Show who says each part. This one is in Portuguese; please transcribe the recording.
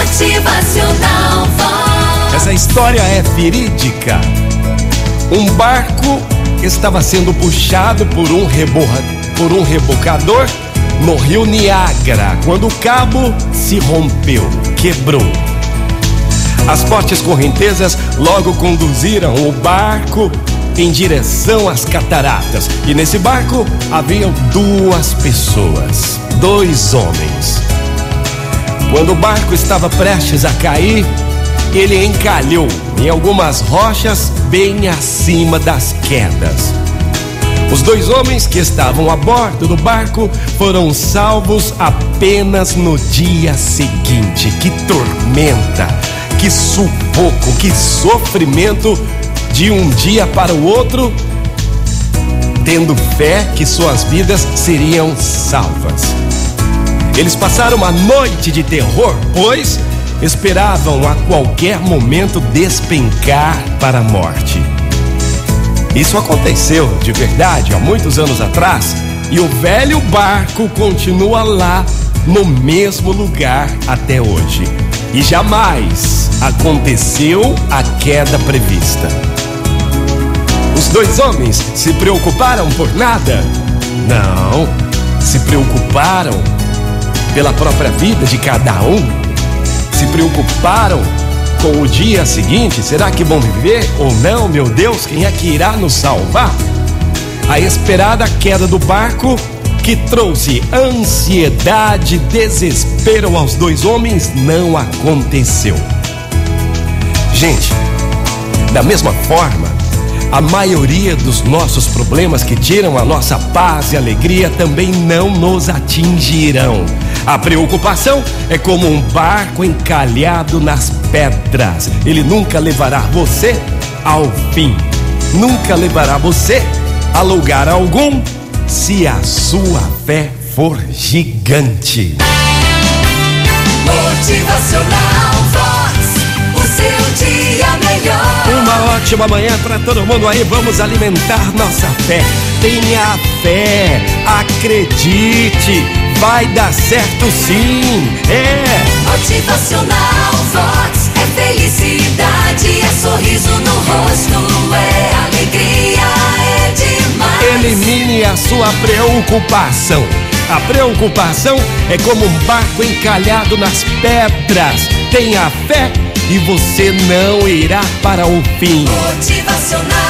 Speaker 1: Motivacional Vox.
Speaker 2: Essa história é verídica. Um barco estava sendo puxado por um, reborra, por um rebocador no rio Niágara, quando o cabo se rompeu, quebrou. As fortes correntezas logo conduziram o barco em direção às cataratas. E nesse barco haviam duas pessoas, dois homens. Quando o barco estava prestes a cair, ele encalhou em algumas rochas bem acima das quedas. Os dois homens que estavam a bordo do barco foram salvos apenas no dia seguinte. Que tormenta, que sufoco, que sofrimento de um dia para o outro, tendo fé que suas vidas seriam salvas. Eles passaram uma noite de terror, pois esperavam a qualquer momento despencar para a morte. Isso aconteceu de verdade há muitos anos atrás e o velho barco continua lá no mesmo lugar até hoje. E jamais aconteceu a queda prevista. Os dois homens se preocuparam por nada? Não, se preocuparam pela própria vida de cada um. Se preocuparam com o dia seguinte? Será que vão viver ou não? Meu Deus, quem é que irá nos salvar? A esperada queda do barco que trouxe ansiedade, desespero aos dois homens não aconteceu. Gente, da mesma forma, a maioria dos nossos problemas que tiram a nossa paz e alegria também não nos atingirão. A preocupação é como um barco encalhado nas pedras. Ele nunca levará você ao fim. Nunca levará você a lugar algum se a sua fé for gigante.
Speaker 1: Motivacional
Speaker 2: ótima manhã para todo mundo aí. Vamos alimentar nossa fé. Tenha fé, acredite, vai dar certo sim. É.
Speaker 1: Motivacional Vox. É felicidade, é sorriso no rosto, é alegria, é demais.
Speaker 2: Elimine a sua preocupação. A preocupação é como um barco encalhado nas pedras. Tenha fé e você não irá para o fim.
Speaker 1: Motivacional.